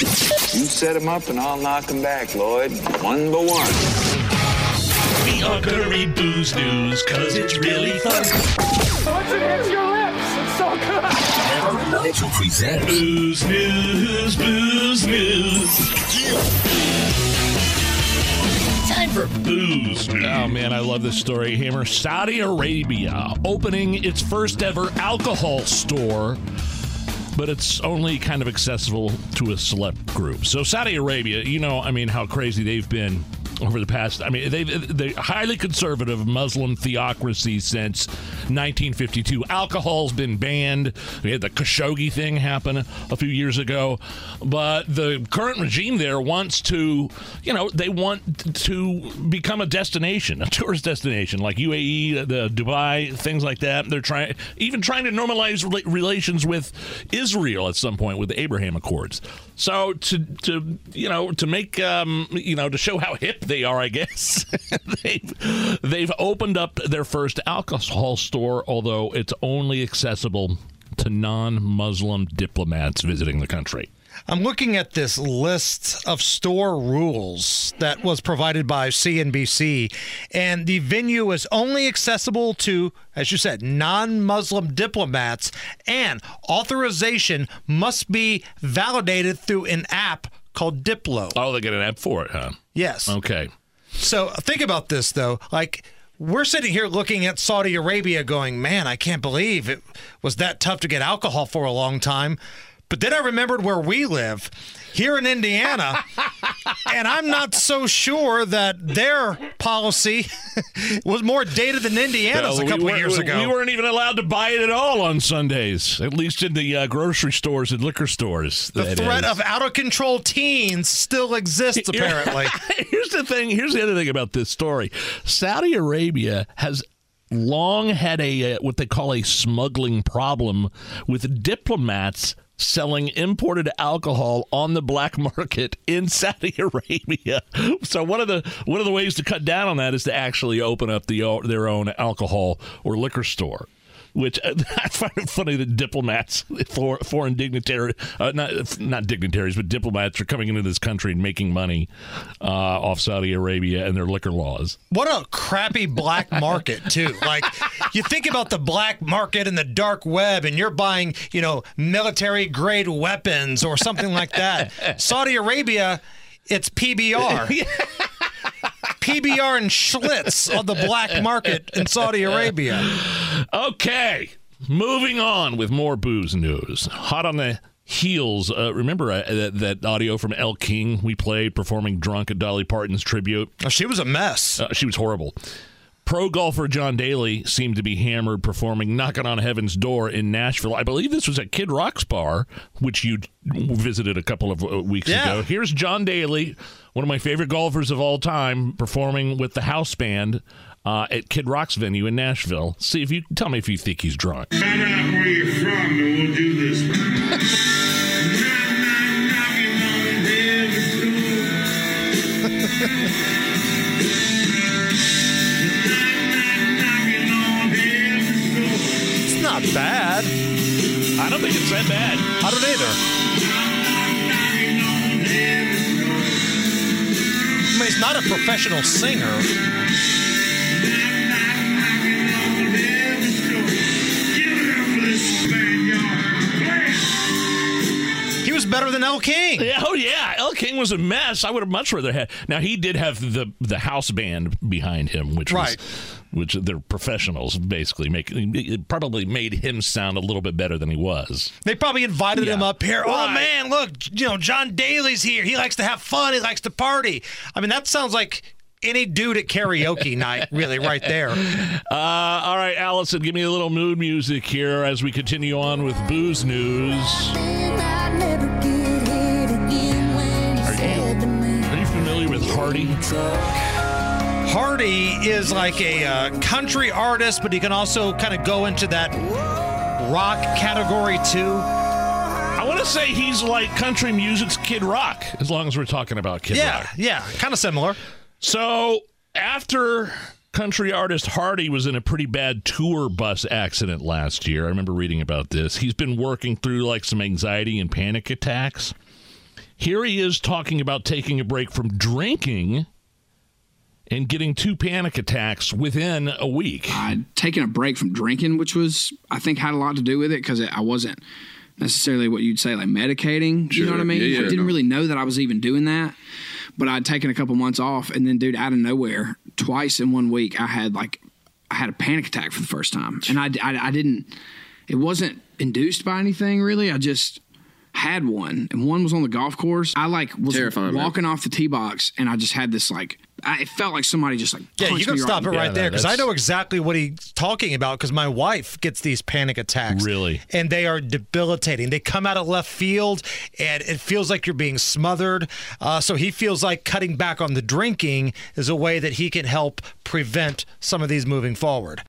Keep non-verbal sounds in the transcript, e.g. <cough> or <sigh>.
You set them up and I'll knock them back, Lloyd. One by one. We are buried booze news, cause it's really fun. Once it hits your lips, it's so good. Nigel presents Booze news, booze news. Time for booze news. Oh man, I love this story. Hammer Saudi Arabia opening its first ever alcohol store but it's only kind of accessible to a select group. So Saudi Arabia, you know, I mean, how crazy they've been <laughs> over the past. I mean, they they highly conservative Muslim theocracy since 1952. Alcohol's been banned. We had the Khashoggi thing happen a few years ago, but the current regime there wants to, you know, they want to become a destination, a tourist destination like UAE, the Dubai, things like that. They're trying, even trying to normalize rela- relations with Israel at some point with the Abraham Accords. So to to you know to make um, you know to show how hip they are, I guess <laughs> they've they've opened up their first alcohol store, although it's only accessible to non-Muslim diplomats visiting the country. I'm looking at this list of store rules that was provided by CNBC, and the venue is only accessible to, as you said, non Muslim diplomats, and authorization must be validated through an app called Diplo. Oh, they get an app for it, huh? Yes. Okay. So think about this, though. Like, we're sitting here looking at Saudi Arabia going, man, I can't believe it was that tough to get alcohol for a long time. But then I remembered where we live here in Indiana, and I'm not so sure that their policy <laughs> was more dated than Indiana's No, a couple we of years ago. We weren't even allowed to buy it at all on Sundays, at least in the uh, grocery stores and liquor stores. the threat is. of out of control teens still exists, <laughs> apparently. <laughs> here's the thing. Here's the other thing about this story. Saudi Arabia has long had a uh, what they call a smuggling problem with diplomats selling imported alcohol on the black <laughs> market in Saudi Arabia. So one of the one of the ways to cut down on that is to actually open up the their own alcohol or liquor store. Which uh, <laughs> I find it funny that diplomats, for, foreign dignitaries, uh, not not dignitaries, but diplomats are coming into this country and making money uh, off Saudi Arabia and their liquor laws. What a crappy black market, too. Like, you think about the black market and the dark web, and you're buying, you know, military grade weapons or something like that. <laughs> Saudi Arabia, it's PBR. <laughs> PBR and Schlitz on the black market in Saudi Arabia. Okay, moving on with more booze news. Hot on the heels. Uh, remember uh, that, that audio from Elle King we played performing drunk at Dolly Parton's tribute? Oh, she was a mess. Uh, she was horrible. Pro golfer John Daly seemed to be hammered performing Knocking on Heaven's Door in Nashville. I believe this was at Kid Rock's bar, which you visited a couple of uh, weeks Yeah. ago. Here's John Daly, one of my favorite golfers of all time, performing with the house band uh, at Kid Rock's venue in Nashville. See if you tell me if you think he's drunk. Find out where you're from and we'll do this. Knock, knock, knocking on heaven's door. It's not bad. I don't think it's that bad. I don't either. I mean, he's not a professional singer. Elle King. Yeah, oh yeah, Elle King was a mess. I would have much rather had. Now he did have the the house band behind him, which Right. was which they're professionals basically. Make it probably made him sound a little bit better than he was. They probably invited him up here. Oh man, look, you know, John Daly's here. He likes to have fun. He likes to party. I mean, that sounds like any dude at karaoke <laughs> night, really, right there. Uh, all right, Allison, give me a little mood music here as we continue on with booze news. Hardy? Hardy is like a uh, country artist, but he can also kind of go into that rock category too. I want to say he's like country music's Kid Rock, as long as we're talking about Kid Yeah, Rock. yeah, kind of similar. So after country artist Hardy was in a pretty bad tour bus accident last year, I remember reading about this. He's been working through like some anxiety and panic attacks. Here he is talking about taking a break from drinking and getting two panic attacks within a week. Uh, I'd taken a break from drinking, which was, I think, had a lot to do with it because I wasn't necessarily what you'd say like medicating. You know what I mean? Yeah, yeah, I didn't no. really know that I was even doing that. But I'd taken a couple months off, and then, dude, out of nowhere, twice in one week, I had like, I had a panic attack for the first time, and I, I, I didn't. It wasn't induced by anything really. I just had one, and one was on the golf course. I like was Terrifying, man. walking off the tee box, and I just had this like, I, it felt like somebody just like Yeah, you punched can stop right it right Yeah, there because I know exactly what he's talking about because my wife gets these panic attacks. Really? And they are debilitating. They come out of left field and it feels like you're being smothered. Uh, so he feels like cutting back on the drinking is a way that he can help prevent some of these moving forward.